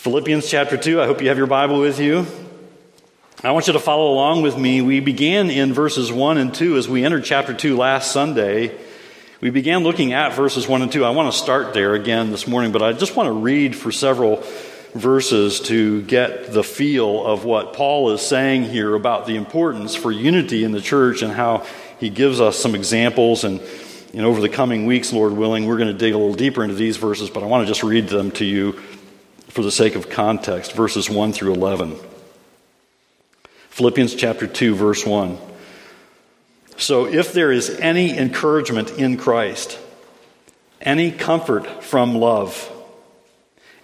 Philippians chapter 2. I hope you have your Bible with you. I want you to follow along with me. We began in verses 1 and 2 as we entered chapter 2 last Sunday. We began looking at verses 1 and 2. I want to start there again this morning, but I just want to read for several verses to get the feel of what Paul is saying here about the importance for unity in the church and how he gives us some examples. And, and over the coming weeks, Lord willing, we're going to dig a little deeper into these verses, but I want to just read them to you for the sake of context, verses 1 through 11. Philippians chapter 2, verse 1. So if there is any encouragement in Christ, any comfort from love,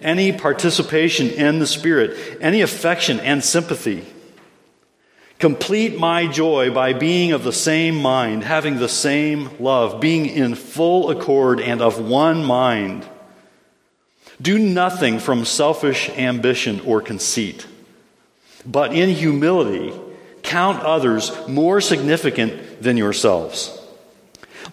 any participation in the Spirit, any affection and sympathy, complete my joy by being of the same mind, having the same love, being in full accord and of one mind. Do nothing from selfish ambition or conceit, but in humility count others more significant than yourselves.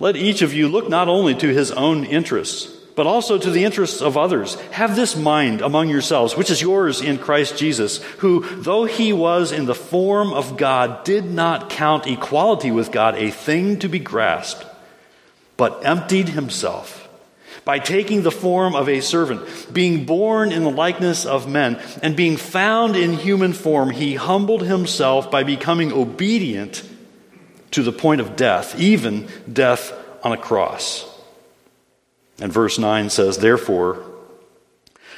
Let each of you look not only to his own interests, but also to the interests of others. Have this mind among yourselves, which is yours in Christ Jesus, who, though he was in the form of God, did not count equality with God a thing to be grasped, but emptied himself by taking the form of a servant, being born in the likeness of men, and being found in human form, he humbled himself by becoming obedient to the point of death, even death on a cross. And verse 9 says, Therefore,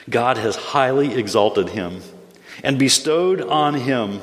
God has highly exalted him and bestowed on him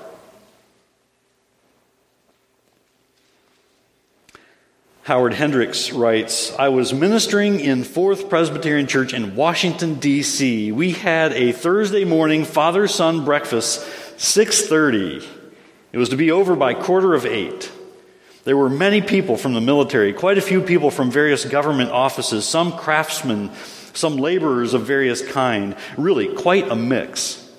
Howard Hendricks writes, I was ministering in Fourth Presbyterian Church in Washington D.C. We had a Thursday morning father-son breakfast, 6:30. It was to be over by quarter of 8. There were many people from the military, quite a few people from various government offices, some craftsmen, some laborers of various kind, really quite a mix.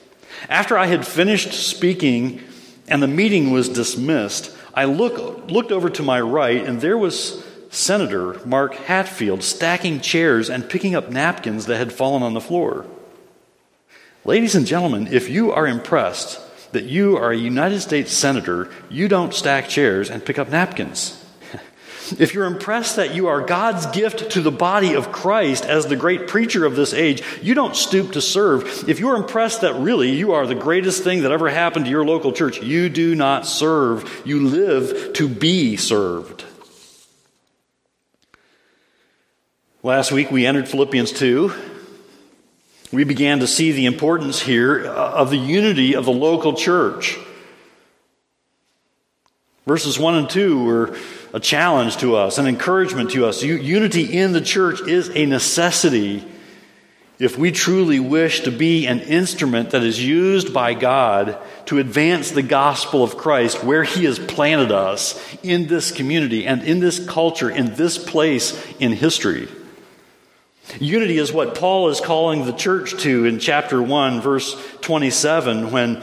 After I had finished speaking and the meeting was dismissed, I look, looked over to my right, and there was Senator Mark Hatfield stacking chairs and picking up napkins that had fallen on the floor. Ladies and gentlemen, if you are impressed that you are a United States Senator, you don't stack chairs and pick up napkins. If you're impressed that you are God's gift to the body of Christ as the great preacher of this age, you don't stoop to serve. If you're impressed that really you are the greatest thing that ever happened to your local church, you do not serve. You live to be served. Last week we entered Philippians 2. We began to see the importance here uh, of the unity of the local church. Verses 1 and 2 were a challenge to us, an encouragement to us. Unity in the church is a necessity if we truly wish to be an instrument that is used by God to advance the gospel of Christ where He has planted us in this community and in this culture, in this place in history. Unity is what Paul is calling the church to in chapter 1, verse 27, when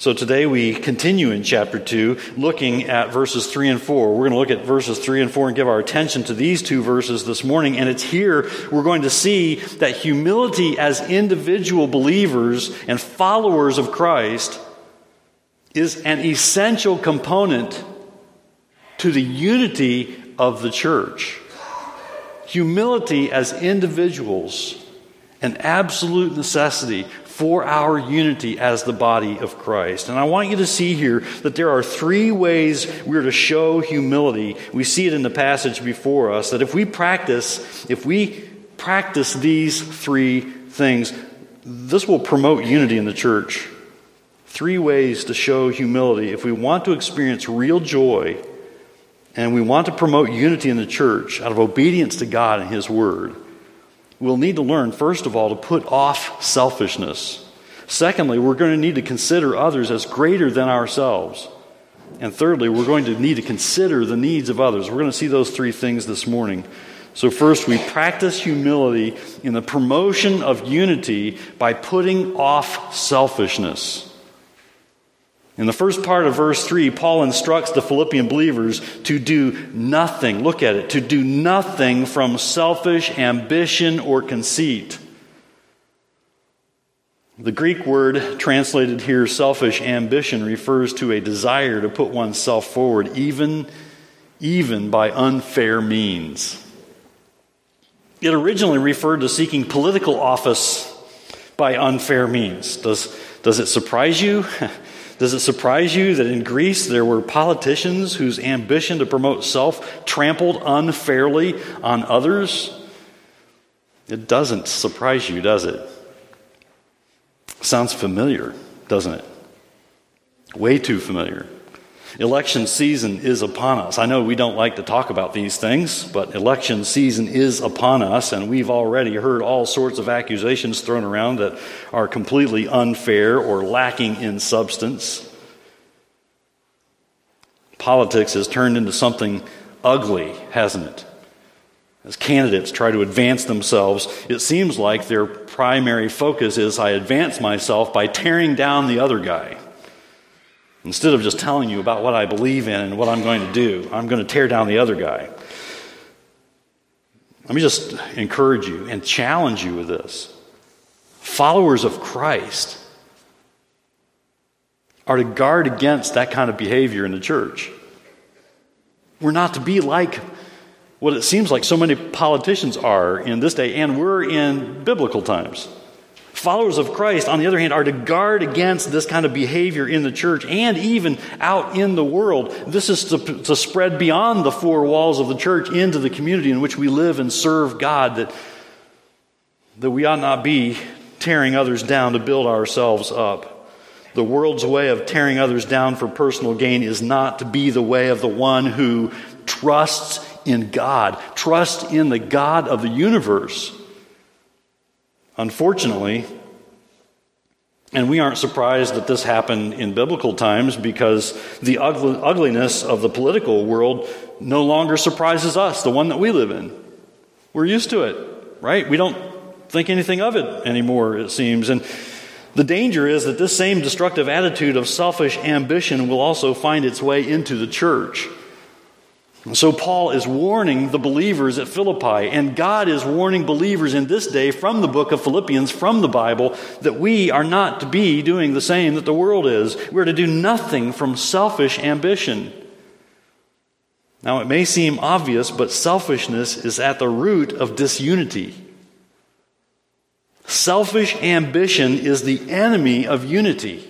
so today we continue in chapter 2, looking at verses 3 and 4. We're going to look at verses 3 and 4 and give our attention to these two verses this morning. And it's here we're going to see that humility as individual believers and followers of Christ is an essential component to the unity of the church. Humility as individuals, an absolute necessity for our unity as the body of Christ. And I want you to see here that there are three ways we're to show humility. We see it in the passage before us that if we practice, if we practice these three things, this will promote unity in the church. Three ways to show humility. If we want to experience real joy and we want to promote unity in the church out of obedience to God and His Word, we'll need to learn, first of all, to put off selfishness. Secondly, we're going to need to consider others as greater than ourselves. And thirdly, we're going to need to consider the needs of others. We're going to see those three things this morning. So, first, we practice humility in the promotion of unity by putting off selfishness. In the first part of verse 3, Paul instructs the Philippian believers to do nothing, look at it, to do nothing from selfish ambition or conceit. The Greek word translated here, selfish ambition, refers to a desire to put oneself forward, even, even by unfair means. It originally referred to seeking political office by unfair means. Does, does it surprise you? Does it surprise you that in Greece there were politicians whose ambition to promote self trampled unfairly on others? It doesn't surprise you, does it? Sounds familiar, doesn't it? Way too familiar. Election season is upon us. I know we don't like to talk about these things, but election season is upon us, and we've already heard all sorts of accusations thrown around that are completely unfair or lacking in substance. Politics has turned into something ugly, hasn't it? As candidates try to advance themselves, it seems like their primary focus is I advance myself by tearing down the other guy. Instead of just telling you about what I believe in and what I'm going to do, I'm going to tear down the other guy. Let me just encourage you and challenge you with this. Followers of Christ are to guard against that kind of behavior in the church. We're not to be like what it seems like so many politicians are in this day, and we're in biblical times. Followers of Christ, on the other hand, are to guard against this kind of behavior in the church and even out in the world. This is to, to, spread beyond the four walls of the church into the community in which we live and serve God, that, that we ought not be tearing others down to build ourselves up. The world's way of tearing others down for personal gain is not to be the way of the one who trusts in God, trusts in the God of the universe Unfortunately, and we aren't surprised that this happened in biblical times because the ugliness of the political world no longer surprises us, the one that we live in. We're used to it, right? We don't think anything of it anymore, it seems. And the danger is that this same destructive attitude of selfish ambition will also find its way into the church. So, Paul is warning the believers at Philippi, and God is warning believers in this day from the book of Philippians, from the Bible, that we are not to be doing the same that the world is. We're to do nothing from selfish ambition. Now, it may seem obvious, but selfishness is at the root of disunity. Selfish ambition is the enemy of unity.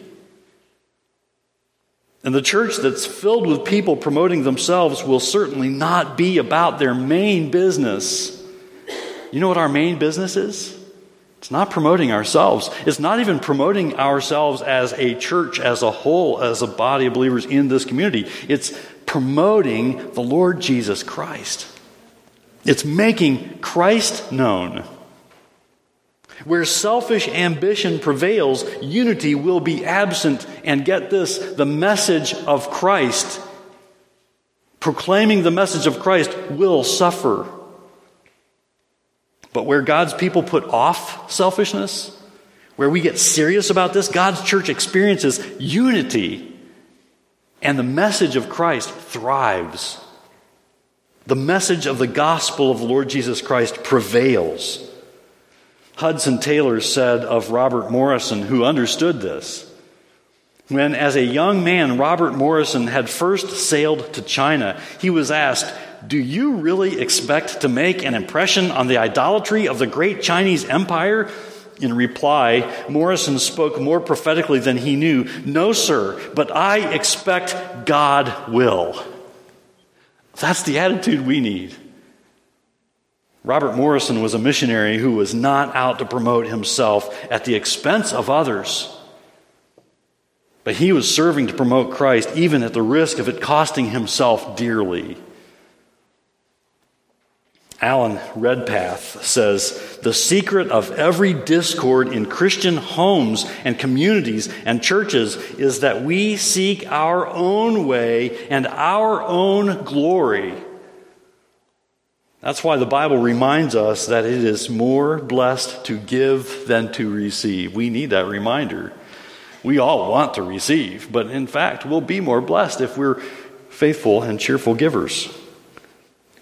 And the church that's filled with people promoting themselves will certainly not be about their main business. You know what our main business is? It's not promoting ourselves. It's not even promoting ourselves as a church as a whole, as a body of believers in this community. It's promoting the Lord Jesus Christ. It's making Christ known. Where selfish ambition prevails, unity will be absent. And get this the message of Christ, proclaiming the message of Christ, will suffer. But where God's people put off selfishness, where we get serious about this, God's church experiences unity. And the message of Christ thrives. The message of the gospel of Lord Jesus Christ prevails. Hudson Taylor said of Robert Morrison, who understood this. When, as a young man, Robert Morrison had first sailed to China, he was asked, Do you really expect to make an impression on the idolatry of the great Chinese empire? In reply, Morrison spoke more prophetically than he knew No, sir, but I expect God will. That's the attitude we need. Robert Morrison was a missionary who was not out to promote himself at the expense of others. But he was serving to promote Christ, even at the risk of it costing himself dearly. Alan Redpath says the secret of every discord in Christian homes and communities and churches is that we seek our own way and our own glory. That's why the Bible reminds us that it is more blessed to give than to receive. We need that reminder. We all want to receive, but in fact, we'll be more blessed if we're faithful and cheerful givers.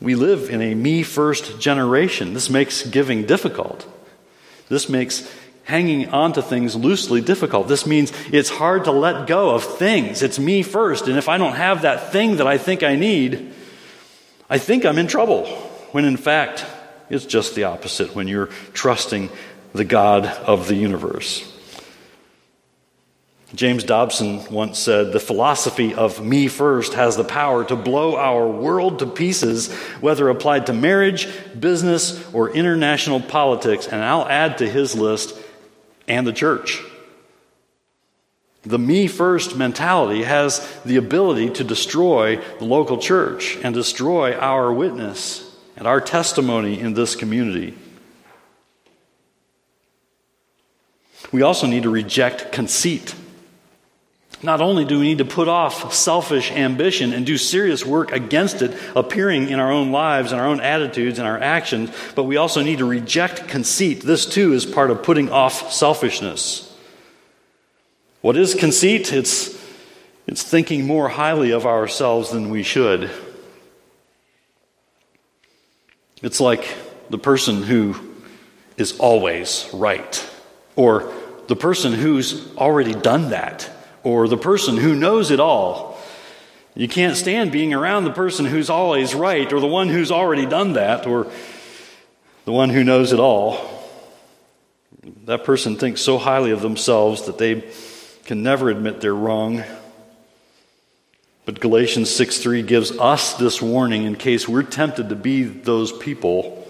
We live in a me first generation. This makes giving difficult. This makes hanging on to things loosely difficult. This means it's hard to let go of things. It's me first. And if I don't have that thing that I think I need, I think I'm in trouble. When in fact, it's just the opposite when you're trusting the God of the universe. James Dobson once said, The philosophy of me first has the power to blow our world to pieces, whether applied to marriage, business, or international politics. And I'll add to his list, and the church. The me first mentality has the ability to destroy the local church and destroy our witness and our testimony in this community. We also need to reject conceit. Not only do we need to put off selfish ambition and do serious work against it appearing in our own lives and our own attitudes and our actions, but we also need to reject conceit. This too is part of putting off selfishness. What is conceit? It's, it's thinking more highly of ourselves than we should. It's like the person who is always right, or the person who's already done that or the person who knows it all. You can't stand being around the person who's always right, or the one who's already done that, or the one who knows it all. That person thinks so highly of themselves that they can never admit they're wrong. But Galatians 6 3 gives us this warning in case we're tempted to be those people.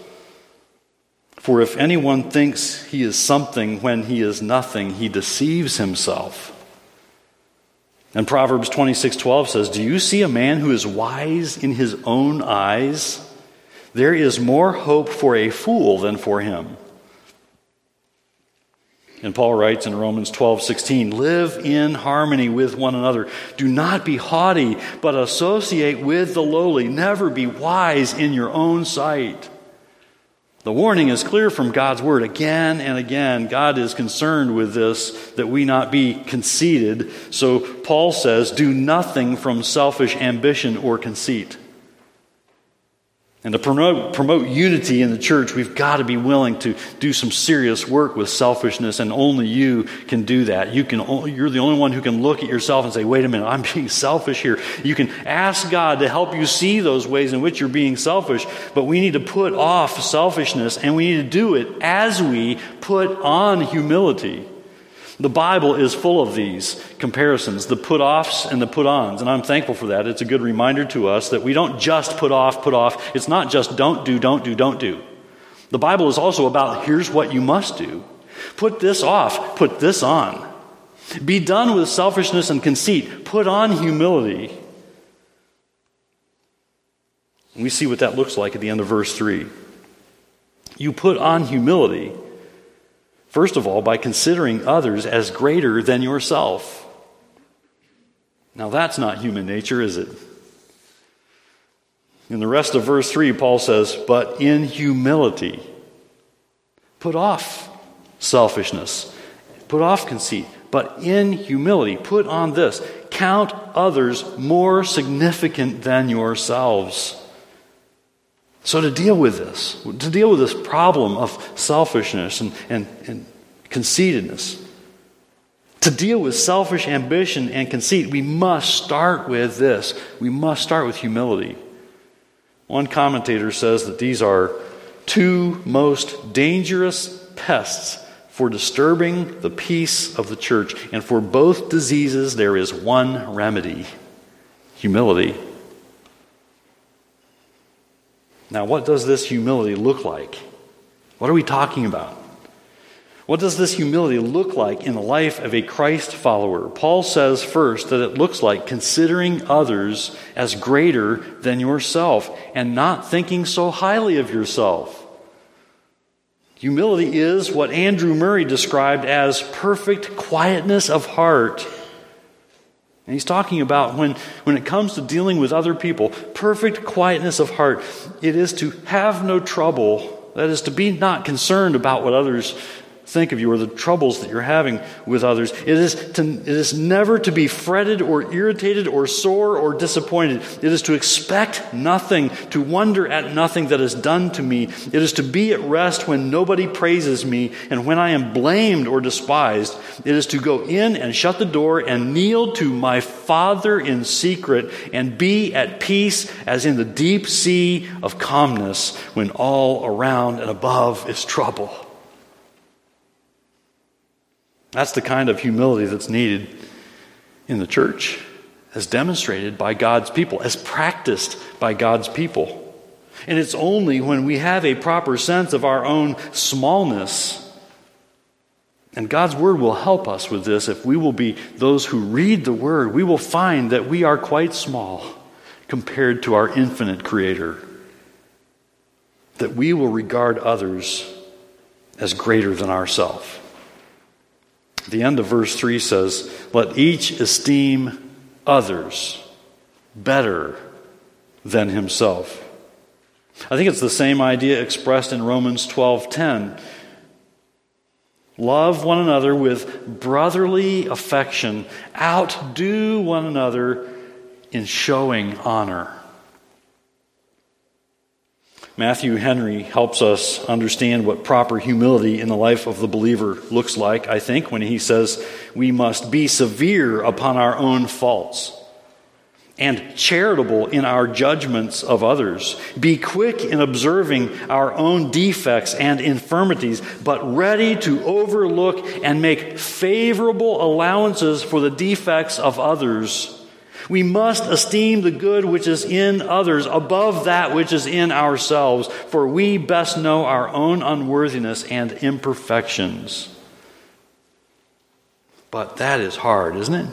For if anyone thinks he is something when he is nothing, he deceives himself. And Proverbs 26:12 says, "Do you see a man who is wise in his own eyes? There is more hope for a fool than for him." And Paul writes in Romans 12:16, "Live in harmony with one another. Do not be haughty, but associate with the lowly. Never be wise in your own sight." The warning is clear from God's word again and again. God is concerned with this, that we not be conceited. So Paul says, do nothing from selfish ambition or conceit. And to promote, promote unity in the church, we've got to be willing to do some serious work with selfishness, and only you can do that. You can, you're the only one who can look at yourself and say, wait a minute, I'm being selfish here. You can ask God to help you see those ways in which you're being selfish, but we need to put off selfishness, and we need to do it as we put on humility. The Bible is full of these comparisons, the put offs and the put ons. And I'm thankful for that. It's a good reminder to us that we don't just put off, put off. It's not just don't do, don't do, don't do. The Bible is also about here's what you must do. Put this off, put this on. Be done with selfishness and conceit. Put on humility. we see what that looks like at the end of verse 3. You put on humility First of all, by considering others as greater than yourself. Now, that's not human nature, is it? In the rest of verse 3, Paul says, But in humility, put off selfishness, put off conceit, but in humility, put on this count others more significant than yourselves. So, to deal with this, to deal with this problem of selfishness and, and, and conceitedness, to deal with selfish ambition and conceit, we must start with this. We must start with humility. One commentator says that these are two most dangerous pests for disturbing the peace of the church. And for both diseases, there is one remedy humility. Now, what does this humility look like? What are we talking about? What does this humility look like in the life of a Christ follower? Paul says first that it looks like considering others as greater than yourself and not thinking so highly of yourself. Humility is what Andrew Murray described as perfect quietness of heart. And he's talking about when, when it comes to dealing with other people, perfect quietness of heart. It is to have no trouble, that is, to be not concerned about what others think of you or the troubles that you're having with others. It is, to, it is never to be fretted or irritated or sore or disappointed. It is to expect nothing, to wonder at nothing that is done to me. It is to be at rest when nobody praises me and when I am blamed or despised. It is to go in and shut the door and kneel to my Father in secret and be at peace as in the deep sea of calmness when all around and above is trouble. That's the kind of humility that's needed in the church, as demonstrated by God's people, as practiced by God's people. And it's only when we have a proper sense of our own smallness. And God's Word will help us with this. If we will be those who read the Word, we will find that we are quite small compared to our infinite Creator. That we will regard others as greater than ourselves. The end of verse 3 says, Let each esteem others better than himself. I think it's the same idea expressed in Romans 12:10. Love one another with brotherly affection. Outdo one another in showing honor. Matthew Henry helps us understand what proper humility in the life of the believer looks like, I think, when he says we must be severe upon our own faults and charitable in our judgments of others. Be quick in observing our own defects and infirmities, but ready to overlook and make favorable allowances for the defects of others we must esteem the good which is in others above that which is in ourselves, for we best know our own unworthiness and imperfections. But that is hard, isn't it?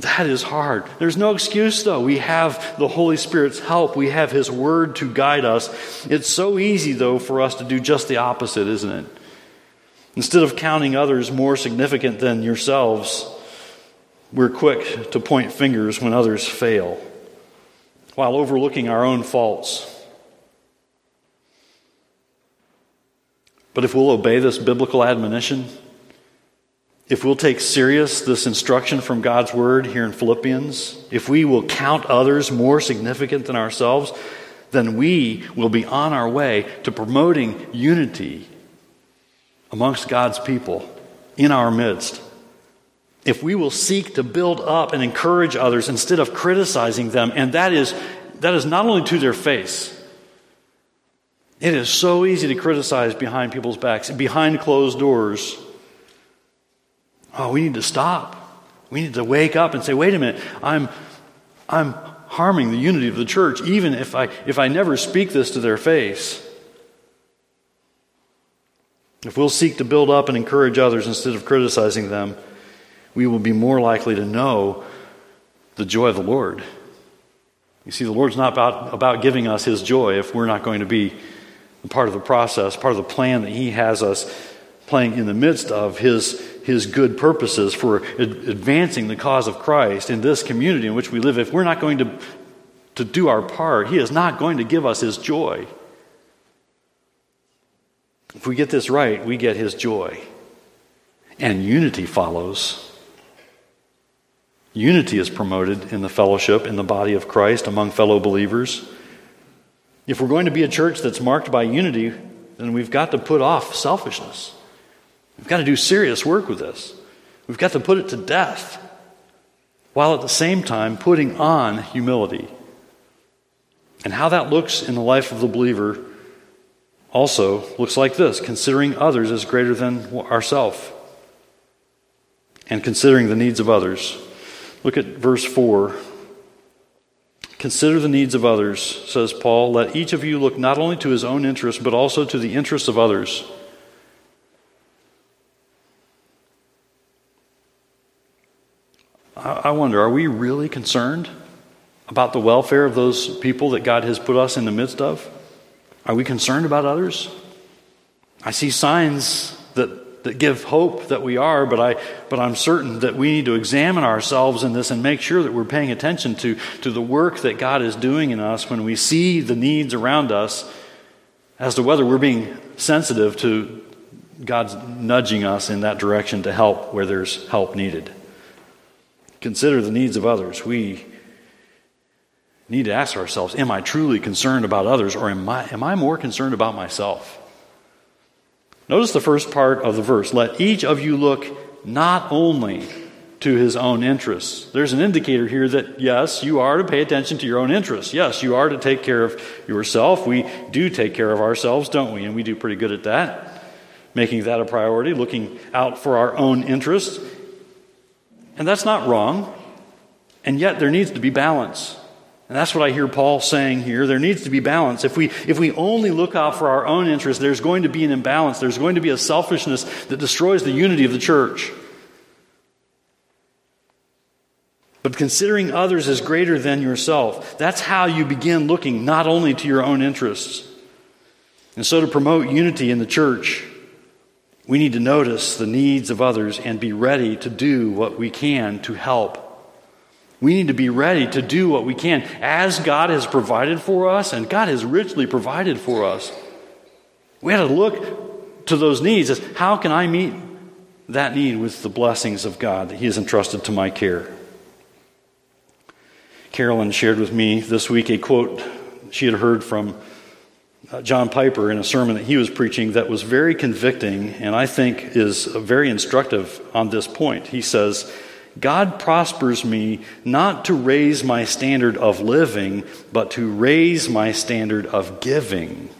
That is hard. There's no excuse, though. We have the Holy Spirit's help. We have His Word to guide us. It's so easy, though, for us to do just the opposite, isn't it? Instead of counting others more significant than yourselves, we're quick to point fingers when others fail, while overlooking our own faults. But if we'll obey this biblical admonition, if we'll take serious this instruction from God's word here in Philippians, if we will count others more significant than ourselves, then we will be on our way to promoting unity amongst God's people in our midst if we will seek to build up and encourage others instead of criticizing them, and that is, that is not only to their face, it is so easy to criticize behind people's backs, behind closed doors. Oh, we need to stop. We need to wake up and say, wait a minute, I'm, I'm harming the unity of the church, even if I, if I never speak this to their face. If we'll seek to build up and encourage others instead of criticizing them, we will be more likely to know the joy of the Lord. You see, the Lord's not about, about giving us His joy if we're not going to be part of the process, part of the plan that He has us playing in the midst of His, His good purposes for advancing the cause of Christ in this community in which we live. If we're not going to, to do our part, He is not going to give us His joy. If we get this right, we get His joy. And unity follows. Unity is promoted in the fellowship, in the body of Christ, among fellow believers. If we're going to be a church that's marked by unity, then we've got to put off selfishness. We've got to do serious work with this. We've got to put it to death, while at the same time putting on humility. And how that looks in the life of the believer also looks like this considering others as greater than ourselves, and considering the needs of others. Look at verse 4. Consider the needs of others, says Paul. Let each of you look not only to his own interests, but also to the interests of others. I wonder, are we really concerned about the welfare of those people that God has put us in the midst of? Are we concerned about others? I see signs that that give hope that we are, but, I, but I'm certain that we need to examine ourselves in this and make sure that we're paying attention to, to the work that God is doing in us when we see the needs around us as to whether we're being sensitive to God's nudging us in that direction to help where there's help needed. Consider the needs of others. We need to ask ourselves Am I truly concerned about others, or am I, am I more concerned about myself? Notice the first part of the verse. Let each of you look not only to his own interests. There's an indicator here that, yes, you are to pay attention to your own interests. Yes, you are to take care of yourself. We do take care of ourselves, don't we? And we do pretty good at that, making that a priority, looking out for our own interests. And that's not wrong. And yet, there needs to be balance. And that's what I hear Paul saying here. There needs to be balance. If we, if we only look out for our own interests, there's going to be an imbalance. There's going to be a selfishness that destroys the unity of the church. But considering others as greater than yourself, that's how you begin looking not only to your own interests. And so, to promote unity in the church, we need to notice the needs of others and be ready to do what we can to help. We need to be ready to do what we can as God has provided for us, and God has richly provided for us. We have to look to those needs as how can I meet that need with the blessings of God that He has entrusted to my care? Carolyn shared with me this week a quote she had heard from uh, John Piper in a sermon that he was preaching that was very convicting and I think is very instructive on this point. He says, God prospers me not to raise my standard of living, but to raise my standard of giving.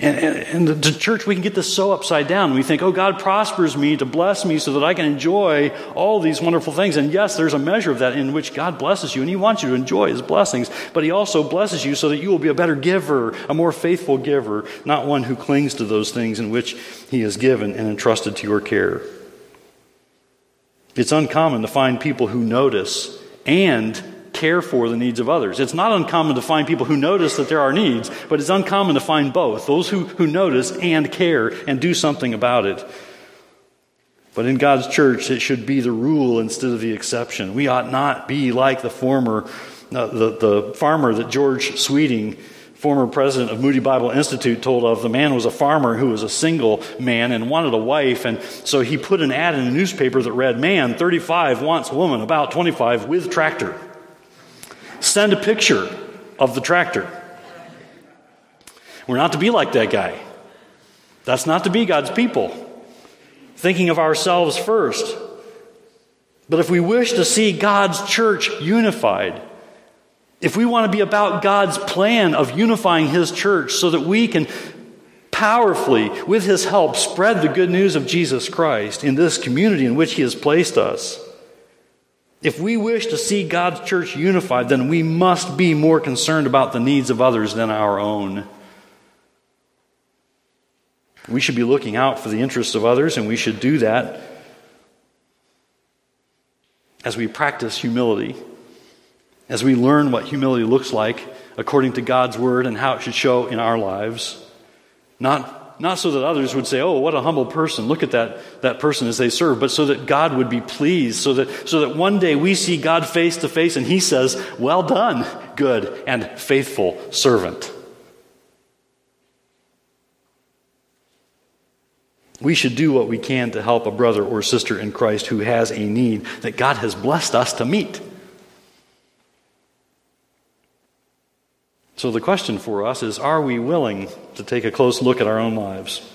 And, and, and, the church, we can get this so upside down. We think, oh, God prospers me to bless me so that I can enjoy all these wonderful things. And yes, there's a measure of that in which God blesses you, and He wants you to enjoy His blessings. But He also blesses you so that you will be a better giver, a more faithful giver, not one who clings to those things in which He has given and entrusted to your care. It's uncommon to find people who notice and care for the needs of others. It's not uncommon to find people who notice that there are needs, but it's uncommon to find both those who, who notice and care and do something about it. But in God's church, it should be the rule instead of the exception. We ought not be like the former, uh, the, the farmer that George Sweeting former president of Moody Bible Institute told of. The man was a farmer who was a single man and wanted a wife, and so he put an ad in a newspaper that read, Man, 35, wants woman, about 25, with tractor. Send a picture of the tractor. We're not to be like that guy. That's not to be God's people. Thinking of ourselves first. But if we wish to see God's church unified, if we want to be about God's plan of unifying His church so that we can powerfully, with His help, spread the good news of Jesus Christ in this community in which He has placed us, if we wish to see God's church unified, then we must be more concerned about the needs of others than our own. We should be looking out for the interests of others, and we should do that as we practice humility as we learn what humility looks like according to God's word and how it should show in our lives. Not, not so that others would say, oh, what a humble person. Look at that, that person as they serve, but so that God would be pleased, so that, so that one day we see God face to face and he says, well done, good and faithful servant. We should do what we can to help a brother or sister in Christ who has a need that God has blessed us to meet. So the question for us is are we willing to take a close look at our own lives?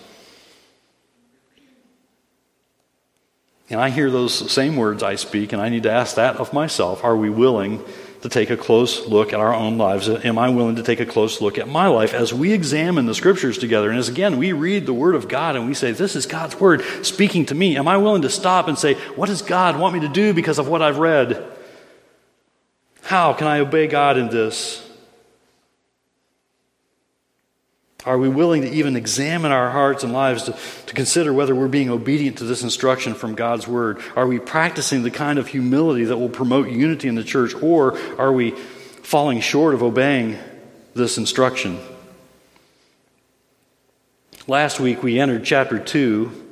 And I hear those same words I speak, and I need to ask that of myself. Are we willing to take a close look at our own lives? Am I willing to take a close look at my life as we examine the scriptures together? And as again, we read the Word of God and we say, This is God's Word speaking to me. Am I willing to stop and say, What does God want me to do because of what I've read? How can I obey God in this? Are we willing to even examine our hearts and lives to, to consider whether we're being obedient to this instruction from God's Word? Are we practicing the kind of humility that will promote unity in the church, or are we falling short of obeying this instruction? Last week we entered chapter 2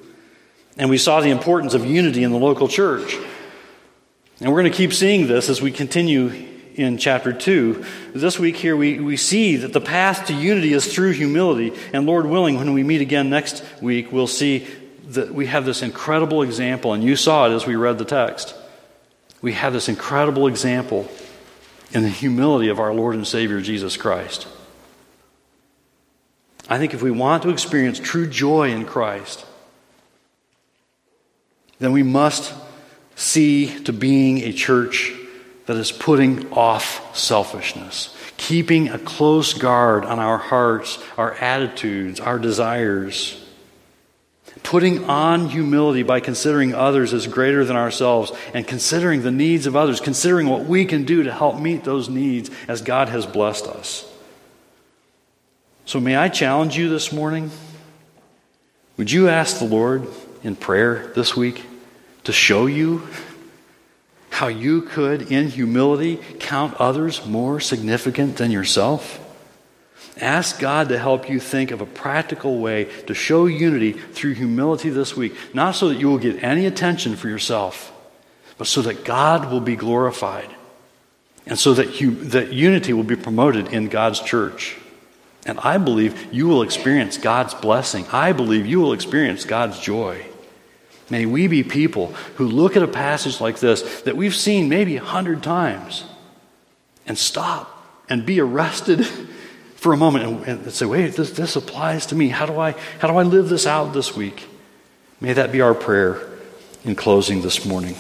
and we saw the importance of unity in the local church. And we're going to keep seeing this as we continue in chapter 2. This week here, we, we see that the path to unity is through humility. And Lord willing, when we meet again next week, we'll see that we have this incredible example. And you saw it as we read the text. We have this incredible example in the humility of our Lord and Savior, Jesus Christ. I think if we want to experience true joy in Christ, then we must see to being a church that is putting off selfishness, keeping a close guard on our hearts, our attitudes, our desires, putting on humility by considering others as greater than ourselves and considering the needs of others, considering what we can do to help meet those needs as God has blessed us. So, may I challenge you this morning? Would you ask the Lord in prayer this week to show you how you could, in humility, count others more significant than yourself? Ask God to help you think of a practical way to show unity through humility this week, not so that you will get any attention for yourself, but so that God will be glorified and so that, you, that unity will be promoted in God's church. And I believe you will experience God's blessing. I believe you will experience God's joy. May we be people who look at a passage like this that we've seen maybe a hundred times and stop and be arrested for a moment and, and say, wait, this, this applies to me. How do, I, how do I live this out this week? May that be our prayer in closing this morning.